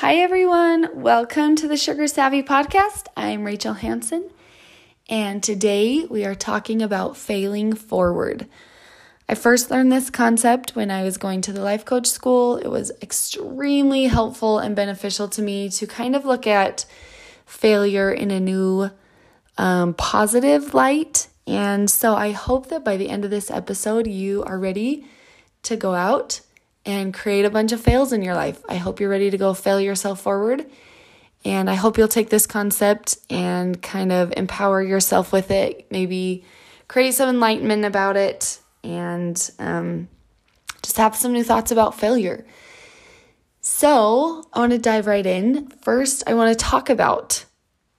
Hi, everyone. Welcome to the Sugar Savvy Podcast. I'm Rachel Hanson, and today we are talking about failing forward. I first learned this concept when I was going to the life coach school. It was extremely helpful and beneficial to me to kind of look at failure in a new um, positive light. And so I hope that by the end of this episode, you are ready to go out and create a bunch of fails in your life. I hope you're ready to go fail yourself forward. And I hope you'll take this concept and kind of empower yourself with it, maybe create some enlightenment about it, and um, just have some new thoughts about failure. So, I want to dive right in. First, I want to talk about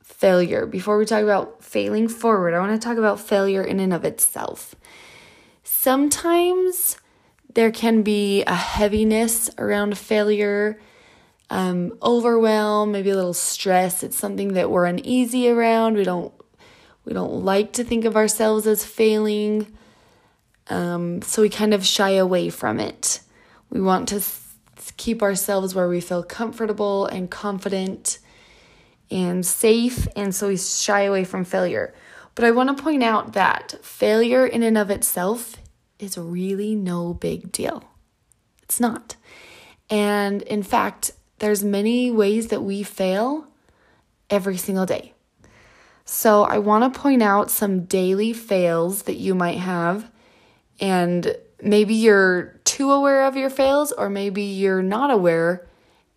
failure. Before we talk about failing forward, I want to talk about failure in and of itself. Sometimes there can be a heaviness around failure, um, overwhelm, maybe a little stress. It's something that we're uneasy around. We don't we don't like to think of ourselves as failing. Um, so we kind of shy away from it. We want to keep ourselves where we feel comfortable and confident and safe, and so we shy away from failure. But I want to point out that failure in and of itself is really no big deal. It's not. And in fact, there's many ways that we fail every single day. So I want to point out some daily fails that you might have and maybe you're too aware of your fails or maybe you're not aware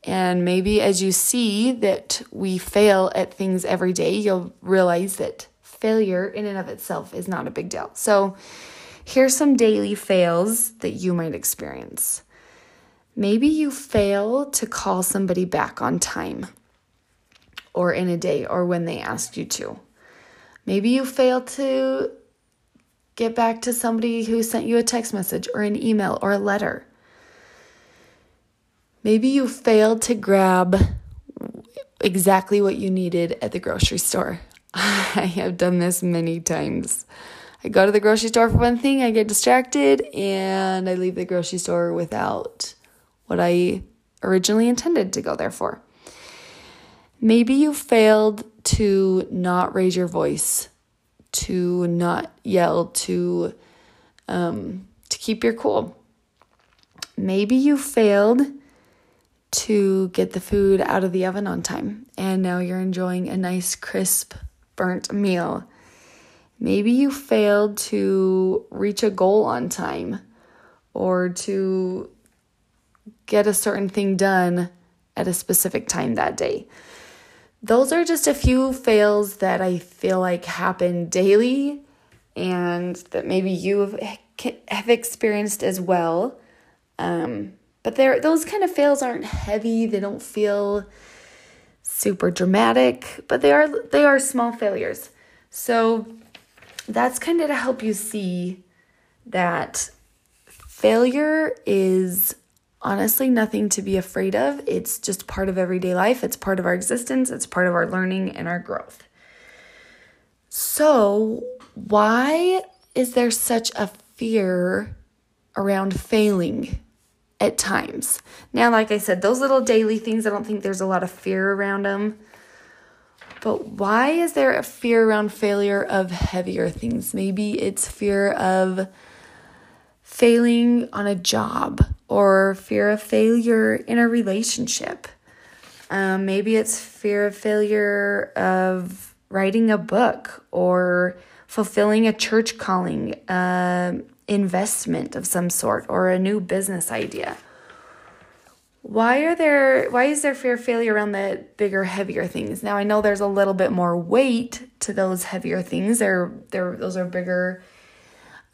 and maybe as you see that we fail at things every day, you'll realize that failure in and of itself is not a big deal. So Here's some daily fails that you might experience. Maybe you fail to call somebody back on time or in a day or when they asked you to. Maybe you fail to get back to somebody who sent you a text message or an email or a letter. Maybe you failed to grab exactly what you needed at the grocery store. I have done this many times. I go to the grocery store for one thing, I get distracted, and I leave the grocery store without what I originally intended to go there for. Maybe you failed to not raise your voice, to not yell, to um, to keep your cool. Maybe you failed to get the food out of the oven on time, and now you're enjoying a nice, crisp, burnt meal. Maybe you failed to reach a goal on time or to get a certain thing done at a specific time that day. Those are just a few fails that I feel like happen daily and that maybe you have experienced as well. Um, but they those kind of fails aren't heavy, they don't feel super dramatic, but they are they are small failures. So that's kind of to help you see that failure is honestly nothing to be afraid of. It's just part of everyday life, it's part of our existence, it's part of our learning and our growth. So, why is there such a fear around failing at times? Now, like I said, those little daily things, I don't think there's a lot of fear around them. But why is there a fear around failure of heavier things? Maybe it's fear of failing on a job or fear of failure in a relationship. Um, maybe it's fear of failure of writing a book or fulfilling a church calling, uh, investment of some sort, or a new business idea why are there why is there fear of failure around the bigger heavier things? Now i know there's a little bit more weight to those heavier things. They're, they're those are bigger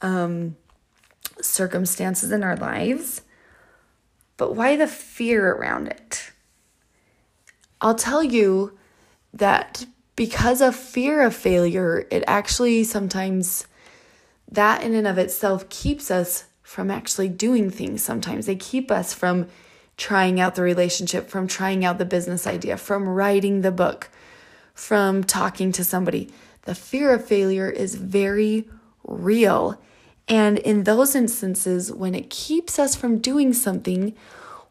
um, circumstances in our lives. But why the fear around it? I'll tell you that because of fear of failure it actually sometimes that in and of itself keeps us from actually doing things sometimes. They keep us from trying out the relationship, from trying out the business idea, from writing the book, from talking to somebody. The fear of failure is very real. And in those instances, when it keeps us from doing something,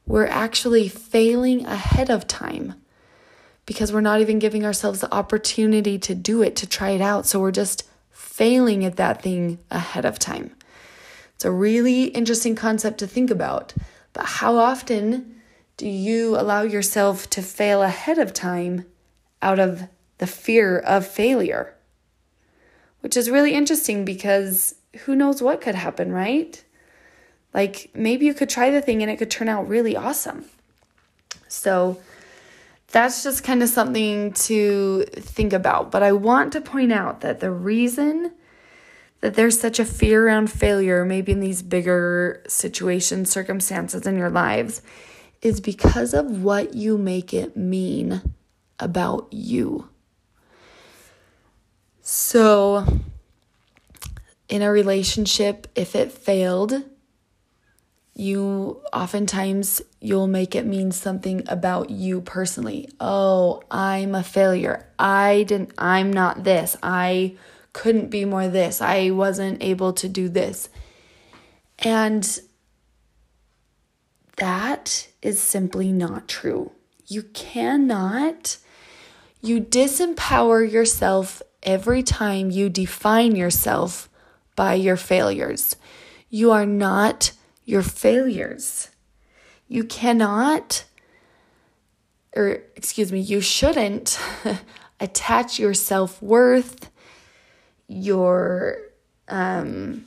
we're actually failing ahead of time because we're not even giving ourselves the opportunity to do it, to try it out. So we're just failing at that thing ahead of time. It's a really interesting concept to think about. But how often do you allow yourself to fail ahead of time out of the fear of failure? Which is really interesting because who knows what could happen, right? Like maybe you could try the thing and it could turn out really awesome. So that's just kind of something to think about. But I want to point out that the reason that there's such a fear around failure, maybe in these bigger situations, circumstances in your lives, is because of what you make it mean about you. So, in a relationship, if it failed, you oftentimes you'll make it mean something about you personally. Oh, I'm a failure. I didn't I'm not this. I couldn't be more this. I wasn't able to do this. And that is simply not true. You cannot you disempower yourself every time you define yourself by your failures. You are not your failures. You cannot, or excuse me, you shouldn't attach your self worth, your um,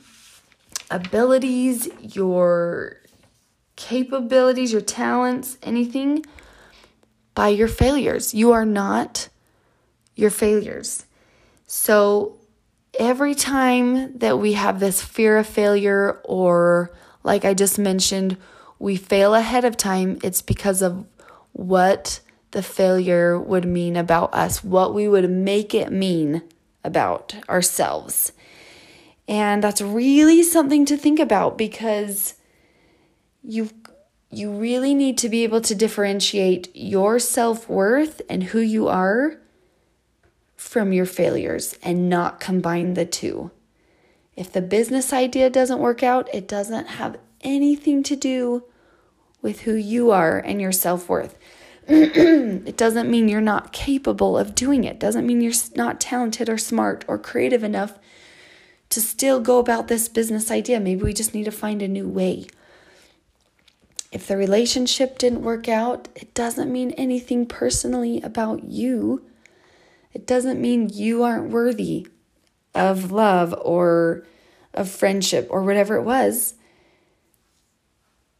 abilities, your capabilities, your talents, anything by your failures. You are not your failures. So every time that we have this fear of failure or like I just mentioned, we fail ahead of time, it's because of what the failure would mean about us, what we would make it mean about ourselves. And that's really something to think about because you you really need to be able to differentiate your self-worth and who you are from your failures and not combine the two. If the business idea doesn't work out, it doesn't have anything to do with who you are and your self worth. it doesn't mean you're not capable of doing it. Doesn't mean you're not talented or smart or creative enough to still go about this business idea. Maybe we just need to find a new way. If the relationship didn't work out, it doesn't mean anything personally about you. It doesn't mean you aren't worthy of love or of friendship or whatever it was.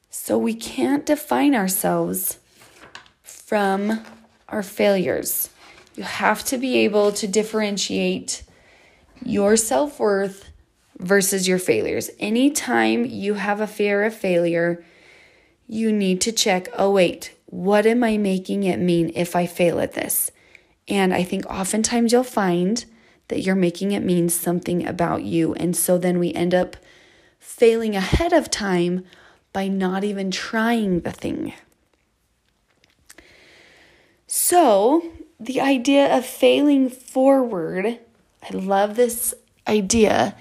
So we can't define ourselves from our failures. You have to be able to differentiate your self worth versus your failures. Anytime you have a fear of failure, you need to check oh, wait, what am I making it mean if I fail at this? And I think oftentimes you'll find that you're making it mean something about you. And so then we end up failing ahead of time by not even trying the thing. So, the idea of failing forward, I love this idea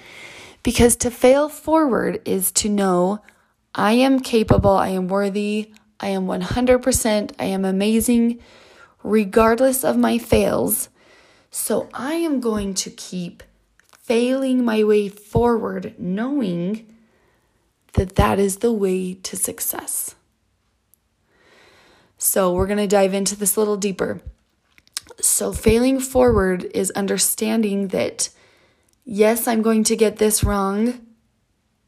because to fail forward is to know I am capable, I am worthy, I am 100%, I am amazing, regardless of my fails. So I am going to keep failing my way forward, knowing that that is the way to success. So we're going to dive into this a little deeper. So, failing forward is understanding that, yes, I'm going to get this wrong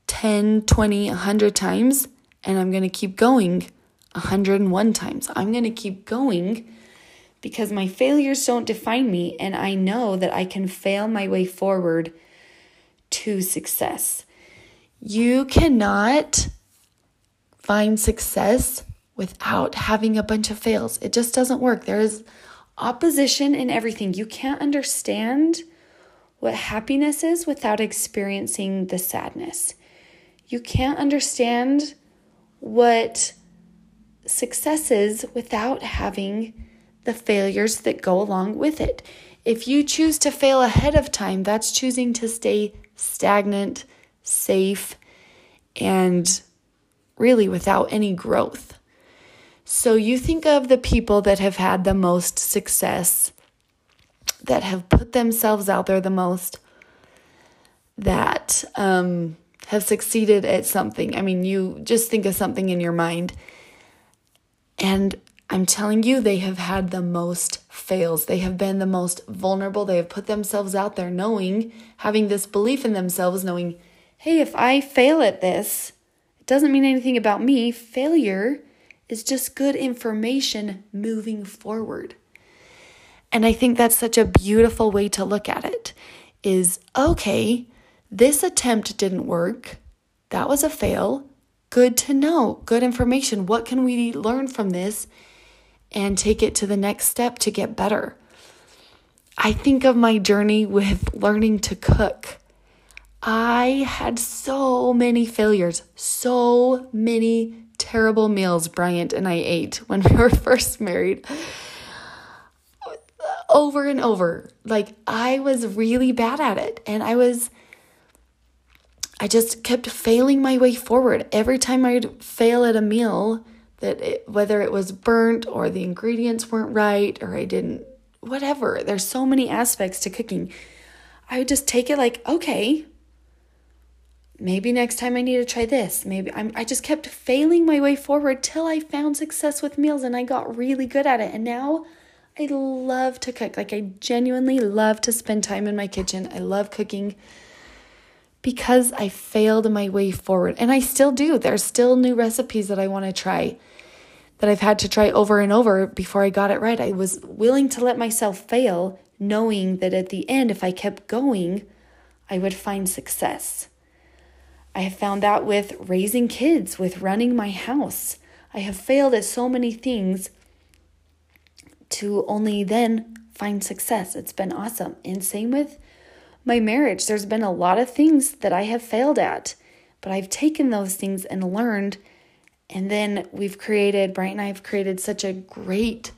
10, 20, 100 times, and I'm going to keep going 101 times. I'm going to keep going because my failures don't define me, and I know that I can fail my way forward to success. You cannot find success without having a bunch of fails. It just doesn't work. There is opposition in everything. You can't understand what happiness is without experiencing the sadness. You can't understand what success is without having the failures that go along with it. If you choose to fail ahead of time, that's choosing to stay stagnant, safe, and really without any growth. So you think of the people that have had the most success, that have put themselves out there the most, that um, have succeeded at something. I mean, you just think of something in your mind. And I'm telling you, they have had the most fails. They have been the most vulnerable. They have put themselves out there knowing, having this belief in themselves, knowing, hey, if I fail at this, it doesn't mean anything about me. Failure is just good information moving forward. And I think that's such a beautiful way to look at it is okay, this attempt didn't work. That was a fail. Good to know, good information. What can we learn from this and take it to the next step to get better? I think of my journey with learning to cook. I had so many failures, so many terrible meals Bryant and I ate when we were first married. Over and over. Like, I was really bad at it. And I was I just kept failing my way forward. Every time I'd fail at a meal, that it, whether it was burnt or the ingredients weren't right or I didn't, whatever, there's so many aspects to cooking. I would just take it like, okay, maybe next time I need to try this. Maybe I'm, I just kept failing my way forward till I found success with meals and I got really good at it. And now I love to cook. Like, I genuinely love to spend time in my kitchen. I love cooking because I failed my way forward. And I still do. There's still new recipes that I want to try that I've had to try over and over before I got it right. I was willing to let myself fail, knowing that at the end, if I kept going, I would find success. I have found that with raising kids, with running my house. I have failed at so many things to only then find success. It's been awesome. And same with my marriage. There's been a lot of things that I have failed at, but I've taken those things and learned. And then we've created, Brian and I have created such a great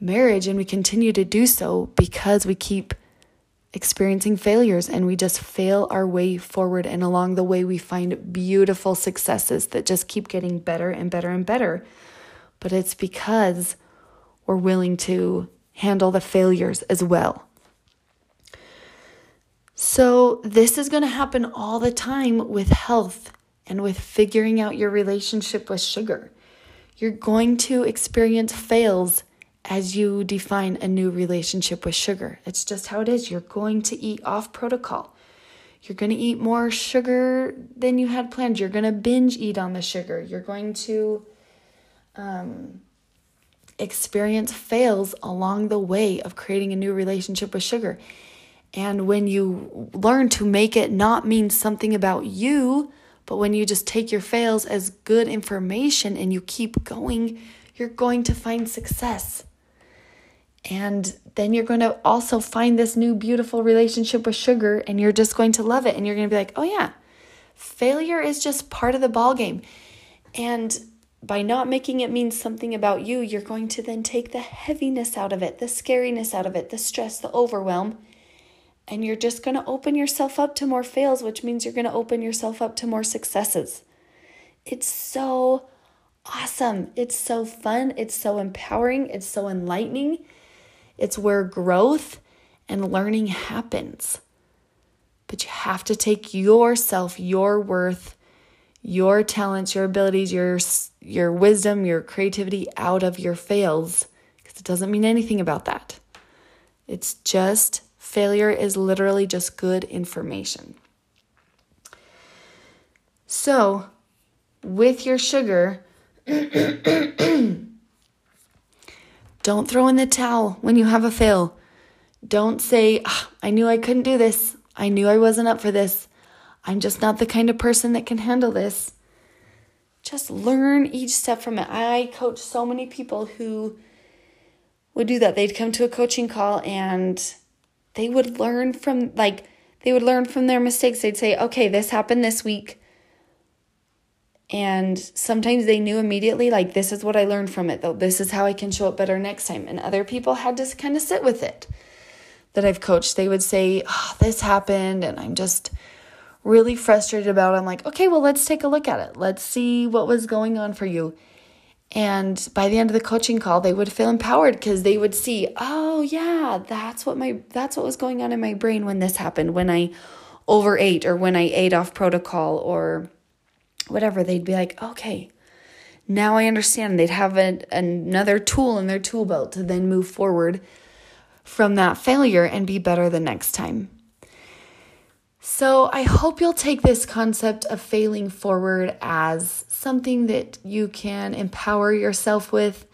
marriage, and we continue to do so because we keep experiencing failures and we just fail our way forward. And along the way, we find beautiful successes that just keep getting better and better and better. But it's because we're willing to handle the failures as well. So, this is going to happen all the time with health and with figuring out your relationship with sugar. You're going to experience fails as you define a new relationship with sugar. It's just how it is. You're going to eat off protocol. You're going to eat more sugar than you had planned. You're going to binge eat on the sugar. You're going to um, experience fails along the way of creating a new relationship with sugar. And when you learn to make it not mean something about you, but when you just take your fails as good information and you keep going, you're going to find success. And then you're going to also find this new beautiful relationship with sugar and you're just going to love it and you're going to be like, "Oh yeah, failure is just part of the ball game." And by not making it mean something about you, you're going to then take the heaviness out of it, the scariness out of it, the stress, the overwhelm, and you're just going to open yourself up to more fails, which means you're going to open yourself up to more successes. It's so awesome. It's so fun. It's so empowering. It's so enlightening. It's where growth and learning happens. But you have to take yourself, your worth, your talents, your abilities, your your wisdom, your creativity out of your fails because it doesn't mean anything about that. It's just Failure is literally just good information. So, with your sugar, don't throw in the towel when you have a fail. Don't say, oh, I knew I couldn't do this. I knew I wasn't up for this. I'm just not the kind of person that can handle this. Just learn each step from it. I coach so many people who would do that. They'd come to a coaching call and they would learn from like they would learn from their mistakes. They'd say, "Okay, this happened this week." And sometimes they knew immediately like this is what I learned from it though. This is how I can show up better next time. And other people had to kind of sit with it. That I've coached, they would say, oh, "This happened and I'm just really frustrated about it." I'm like, "Okay, well, let's take a look at it. Let's see what was going on for you." And by the end of the coaching call, they would feel empowered because they would see, oh yeah, that's what my that's what was going on in my brain when this happened, when I overate or when I ate off protocol or whatever. They'd be like, okay, now I understand. They'd have a, another tool in their tool belt to then move forward from that failure and be better the next time. So, I hope you'll take this concept of failing forward as something that you can empower yourself with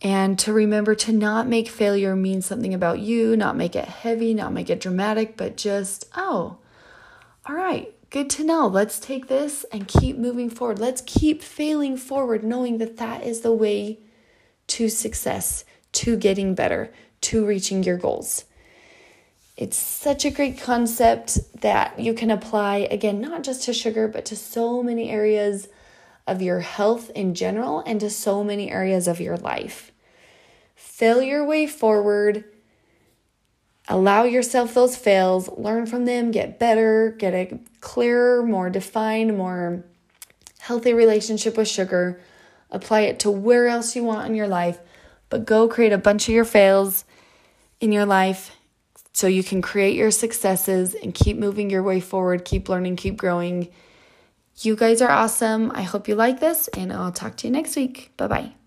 and to remember to not make failure mean something about you, not make it heavy, not make it dramatic, but just, oh, all right, good to know. Let's take this and keep moving forward. Let's keep failing forward, knowing that that is the way to success, to getting better, to reaching your goals. It's such a great concept that you can apply, again, not just to sugar, but to so many areas of your health in general and to so many areas of your life. Fail your way forward. Allow yourself those fails, learn from them, get better, get a clearer, more defined, more healthy relationship with sugar. Apply it to where else you want in your life, but go create a bunch of your fails in your life so you can create your successes and keep moving your way forward, keep learning, keep growing. You guys are awesome. I hope you like this, and I'll talk to you next week. Bye bye.